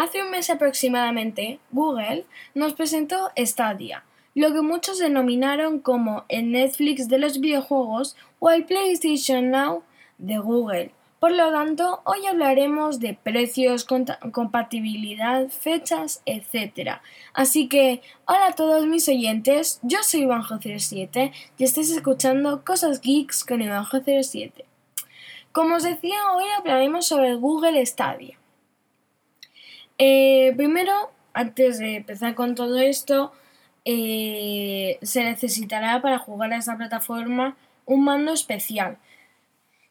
Hace un mes aproximadamente, Google nos presentó Stadia, lo que muchos denominaron como el Netflix de los videojuegos o el PlayStation Now de Google. Por lo tanto, hoy hablaremos de precios, compatibilidad, fechas, etc. Así que, hola a todos mis oyentes, yo soy Ivanjo07 y estáis escuchando Cosas Geeks con Ivanjo07. Como os decía, hoy hablaremos sobre Google Stadia. Eh, primero, antes de empezar con todo esto, eh, se necesitará para jugar a esta plataforma un mando especial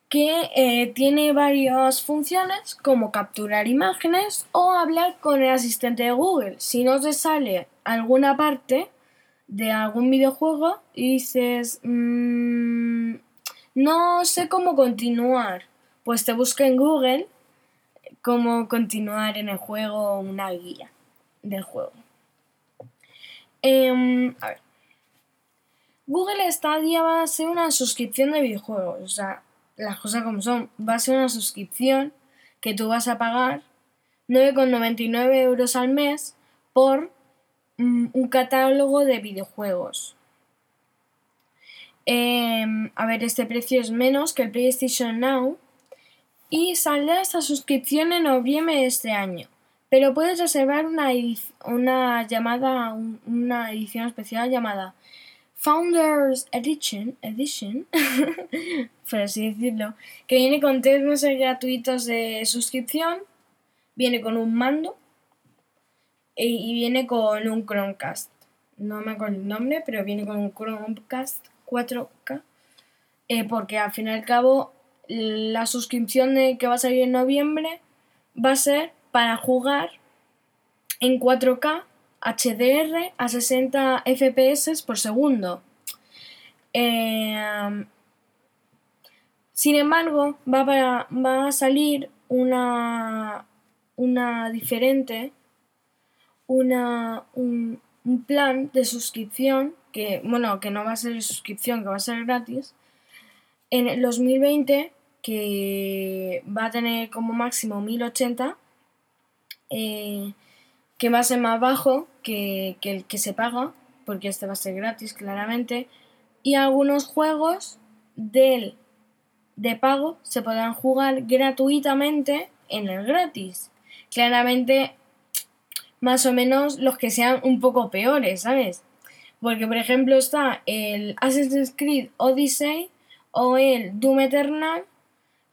que eh, tiene varias funciones como capturar imágenes o hablar con el asistente de Google. Si no te sale alguna parte de algún videojuego y dices mm, no sé cómo continuar, pues te busca en Google cómo continuar en el juego una guía del juego. Em, a ver. Google Stadia va a ser una suscripción de videojuegos. O sea, las cosas como son. Va a ser una suscripción que tú vas a pagar 9,99 euros al mes por mm, un catálogo de videojuegos. Em, a ver, este precio es menos que el PlayStation Now y saldrá esta suscripción en noviembre de este año. Pero puedes reservar una, una llamada, una edición especial llamada Founders Edition, Edition por así decirlo, que viene con tres meses gratuitos de suscripción, viene con un mando y viene con un Chromecast. No me acuerdo el nombre, pero viene con un Chromecast 4K, eh, porque al fin y al cabo la suscripción de, que va a salir en noviembre va a ser para jugar en 4K HDR a 60 FPS por segundo. Em, sin embargo, va, va a salir una, una diferente, una, un, un plan de suscripción que, bueno, que no va a ser suscripción, que va a ser gratis, en el 2020 que va a tener como máximo 1080, eh, que va a ser más bajo que, el que se paga, porque este va a ser gratis claramente, y algunos juegos del, de pago se podrán jugar gratuitamente en el gratis. Claramente, más o menos los que sean un poco peores, ¿sabes? Porque, por ejemplo, está el Assassin's Creed Odyssey o el Doom Eternal,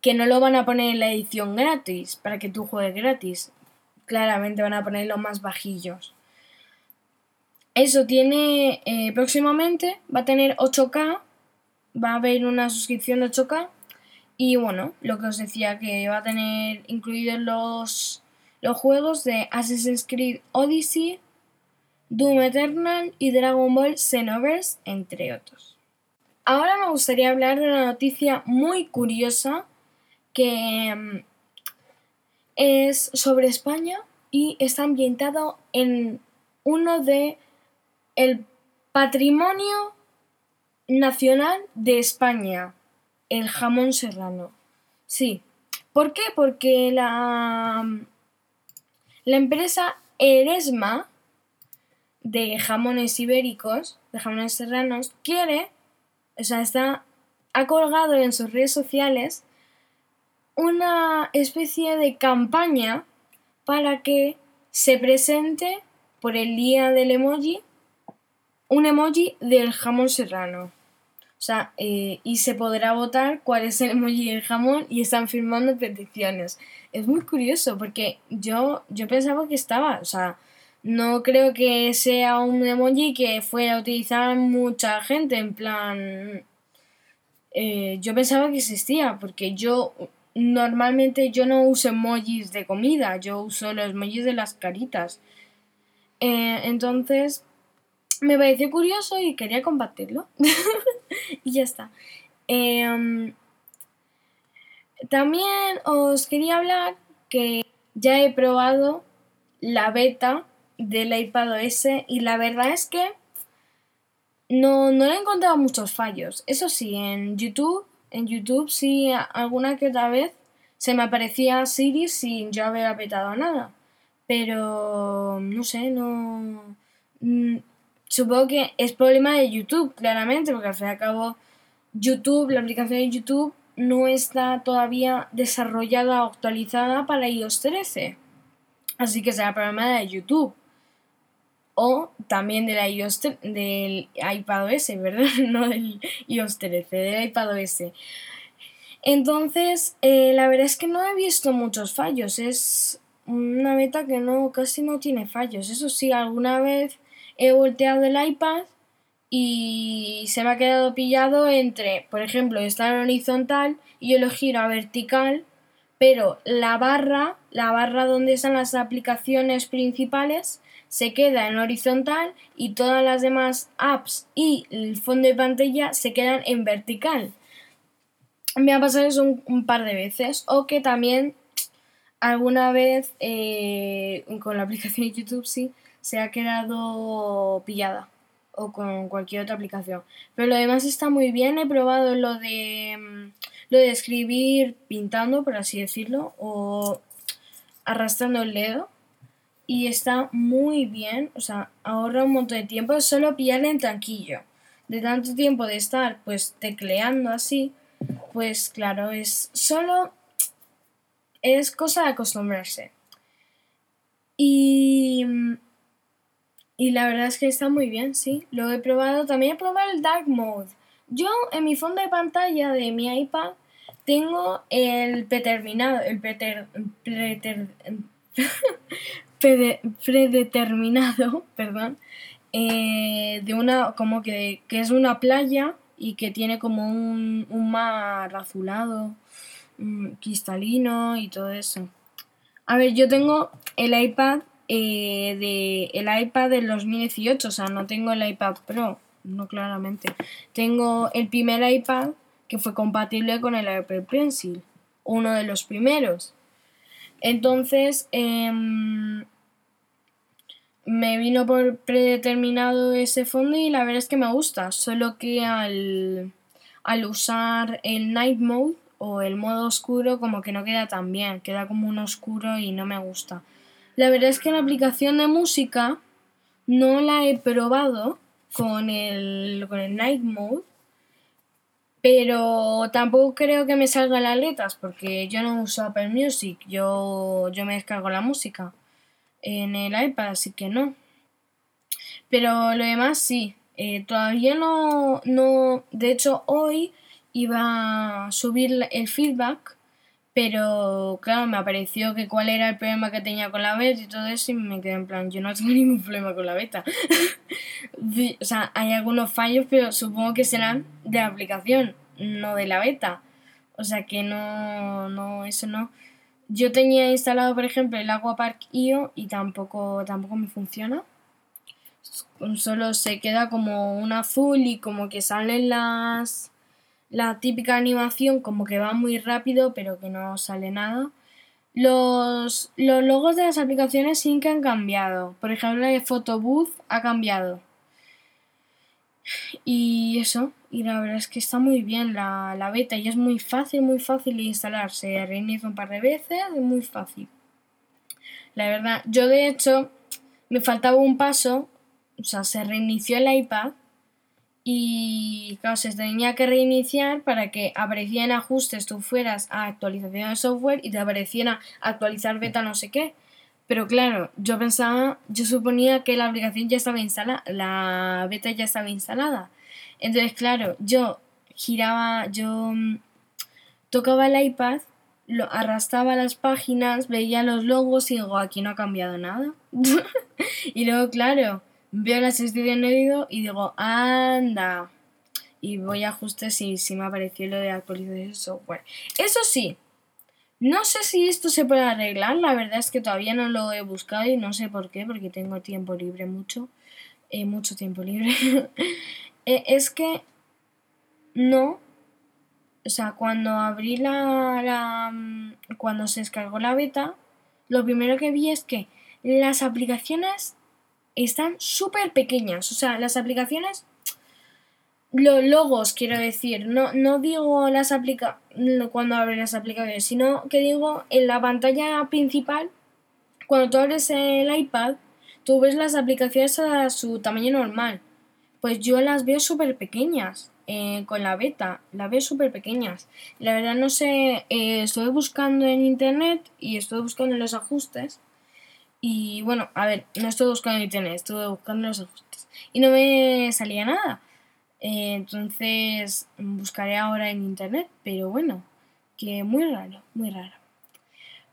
que no lo van a poner en la edición gratis para que tú juegues gratis. Claramente van a poner los más bajillos. Eso tiene eh, próximamente, va a tener 8K, va a haber una suscripción de 8K y bueno, lo que os decía que va a tener incluidos los, los juegos de Assassin's Creed Odyssey, Doom Eternal y Dragon Ball Xenoverse, entre otros. Ahora me gustaría hablar de una noticia muy curiosa que mm, es sobre España y está ambientado en uno de el patrimonio nacional de España, el jamón serrano. Sí. ¿Por qué? Porque la, la empresa Eresma de jamones ibéricos, de jamones serranos, quiere, o sea, está, ha colgado en sus redes sociales una especie de campaña para que se presente por el día del emoji un emoji del jamón serrano. O sea, eh, y se podrá votar cuál es el emoji del jamón y están firmando peticiones. Es muy curioso porque yo, yo pensaba que estaba, o sea, no creo que sea un emoji que fuera a utilizar mucha gente, en plan... Eh, yo pensaba que existía, porque yo normalmente yo no uso emojis de comida, yo uso los emojis de las caritas. Eh, entonces, me pareció curioso y quería compartirlo. y ya está. Em, también os quería hablar que ya he probado la beta del iPad OS y la verdad es que no, no he encontrado muchos fallos. Eso sí, en YouTube en YouTube sí alguna que otra vez se me aparecía Siri sin yo haber apretado nada. pero no sé, no... Mm, supongo que es problema de YouTube, claramente, porque al fin y al cabo YouTube, la aplicación de YouTube, no está todavía desarrollada o actualizada para iOS 13. Así que será problema de YouTube. O también del iOS del iPadOS, ¿verdad? No del iOS 13, del iPadOS. Entonces, eh, la verdad es que no he visto muchos fallos. Es una beta que no casi no tiene fallos. Eso sí, alguna vez he volteado el iPad y se me ha quedado pillado entre, por ejemplo, estar en horizontal y yo lo giro a vertical, pero la barra, la barra donde están las aplicaciones principales, se queda en horizontal y todas las demás apps y el fondo de pantalla se quedan en vertical. Me ha pasado eso un, par de veces. O que también alguna vez eh, con la aplicación de YouTube sí se ha quedado pillada o con cualquier otra aplicación. Pero lo demás está muy bien. He probado lo de mm, lo de escribir pintando, por así decirlo, o arrastrando el dedo. Y está muy bien, o sea, ahorra un montón de tiempo. Solo pillarle en tranquillo. De tanto tiempo de estar pues tecleando así, pues claro, es solo es cosa de acostumbrarse. Y y la verdad es que está muy bien, sí. Lo he probado. También he probado el Dark Mode. Yo en mi fondo de pantalla de mi iPad tengo el predeterminado, el preter, predeterminado, perdón, eh, de una, como que, que, es una playa y que tiene como un, un mar azulado, mm, cristalino y todo eso. A ver, yo tengo el iPad eh, de el iPad del 2018, o sea, no tengo el iPad Pro, no claramente. Tengo el primer iPad que fue compatible con el Apple Pencil, uno de los primeros. Entonces, em, me vino por predeterminado ese fondo y la verdad es que me gusta, solo que al, al usar el Night Mode o el modo oscuro como que no queda tan bien, queda como un oscuro y no me gusta. La verdad es que la aplicación de música no la he probado con el, con el Night Mode, pero tampoco creo que me salgan las letras porque yo no uso Apple Music, yo, yo me descargo la música en el iPad, así que no. Pero lo demás sí, eh, todavía no, no, de hecho hoy iba a subir el feedback pero claro, me apareció que cuál era el problema que tenía con la beta y todo eso y me quedé en plan, yo no tengo ningún problema con la beta. o sea, hay algunos fallos, pero supongo que serán de aplicación, no de la beta. O sea que no, no, eso no. Yo tenía instalado, por ejemplo, el Aquapark IO y tampoco, tampoco me funciona. Solo se queda como un azul y como que salen las la típica animación como que va muy rápido pero que no sale nada. Los, los logos de las aplicaciones sí que han cambiado. Por ejemplo, el Photobooth ha cambiado. Y eso, y la verdad es que está muy bien la, la beta y es muy fácil, muy fácil de instalar. Se reinicia un par de veces, es muy fácil. La verdad, yo de hecho me faltaba un paso, o sea, se reinició el iPad y claro, se tenía que reiniciar para que aparecieran ajustes, tú fueras a actualización de software y te apareciera actualizar beta no sé qué. Pero claro, yo pensaba, yo suponía que la aplicación ya estaba instalada, la beta ya estaba instalada. Entonces, claro, yo giraba, yo mm, tocaba el iPad, lo arrastraba las páginas, veía los logos y digo, aquí no ha cambiado nada. y luego, claro, veo la sección de oído y digo, anda. Y voy a ajustes y si me apareció lo de actualización de software. Eso sí, no sé si esto se puede arreglar. La verdad es que todavía no lo he buscado y no sé por qué, porque tengo tiempo libre mucho. Eh, mucho tiempo libre. Eh, es que no. O sea, cuando abrí la, la. Cuando se descargó la beta, lo primero que vi es que las aplicaciones están súper pequeñas. O sea, las aplicaciones, los logos, quiero decir, no, no digo las aplica cuando abren las aplicaciones, sino que digo en la pantalla principal cuando tú abres el iPad, tú ves las aplicaciones a su tamaño normal. Pues yo las veo súper pequeñas. Eh, con la beta, las veo súper pequeñas. La verdad no sé, eh, estoy buscando en internet y estoy buscando los ajustes. Y bueno, a ver, no estoy buscando en estoy buscando los ajustes. Y no me salía nada. Eh, entonces buscaré ahora en internet, pero bueno, que muy raro, muy raro.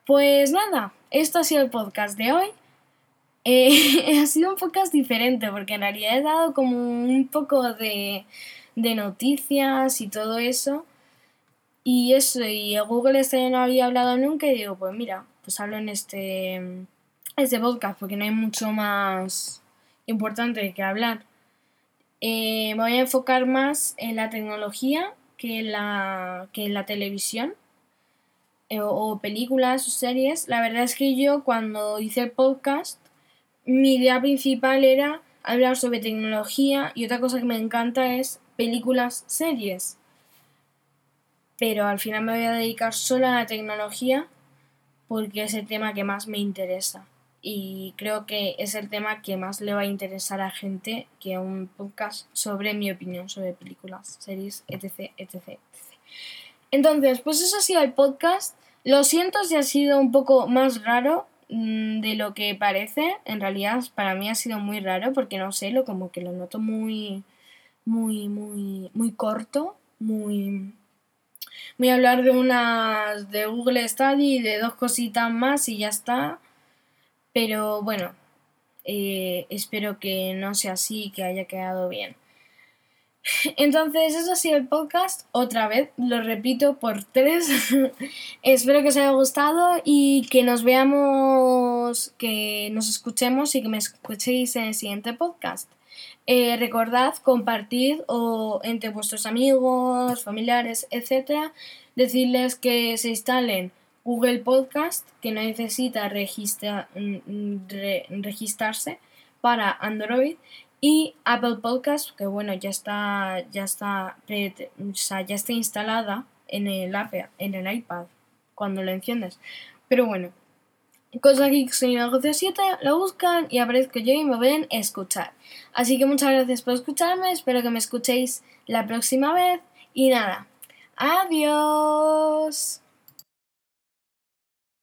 Pues nada, esto ha sido el podcast de hoy. Eh, ha sido un podcast diferente porque en realidad he dado como un poco de, de noticias y todo eso. Y eso, y Google este no había hablado nunca y digo, pues mira, pues hablo en este, este podcast porque no hay mucho más importante que hablar. Eh, me voy a enfocar más en la tecnología que en la, que la televisión eh, o, películas o series. La verdad es que yo cuando hice el podcast, mi idea principal era hablar sobre tecnología y otra cosa que me encanta es películas, series. Pero al final me voy a dedicar solo a la tecnología porque es el tema que más me interesa y creo que es el tema que más le va a interesar a gente que un podcast sobre mi opinión sobre películas, series, etc, etc, etc. Entonces, pues eso ha sido el podcast. Lo siento si ha sido un poco más raro mm, de lo que parece. En realidad, para mí ha sido muy raro porque no sé, lo como que lo noto muy, muy, muy, muy corto, muy voy a hablar de unas de Google Study, de dos cositas más y ya está. Pero bueno, eh, espero que no sea así y que haya quedado bien. Entonces, eso ha sido el podcast. Otra vez, lo repito por tres. espero que os haya gustado y que nos veamos, que nos escuchemos y que me escuchéis en el siguiente podcast. Eh, recordad compartir o entre vuestros amigos, familiares, etc. Decirles que se instalen Google Podcast, que necesita mm, mm, registrarse para Android, y Apple Podcast, que bueno, ya está, ya está, ya está instalada en el, en el iPad cuando lo enciendes. Pero bueno, Cosa Geek Soy Negocio 7, lo buscan y aparezco yo y me pueden escuchar. Así que muchas gracias por escucharme, espero que me escuchéis la próxima vez y nada, adiós.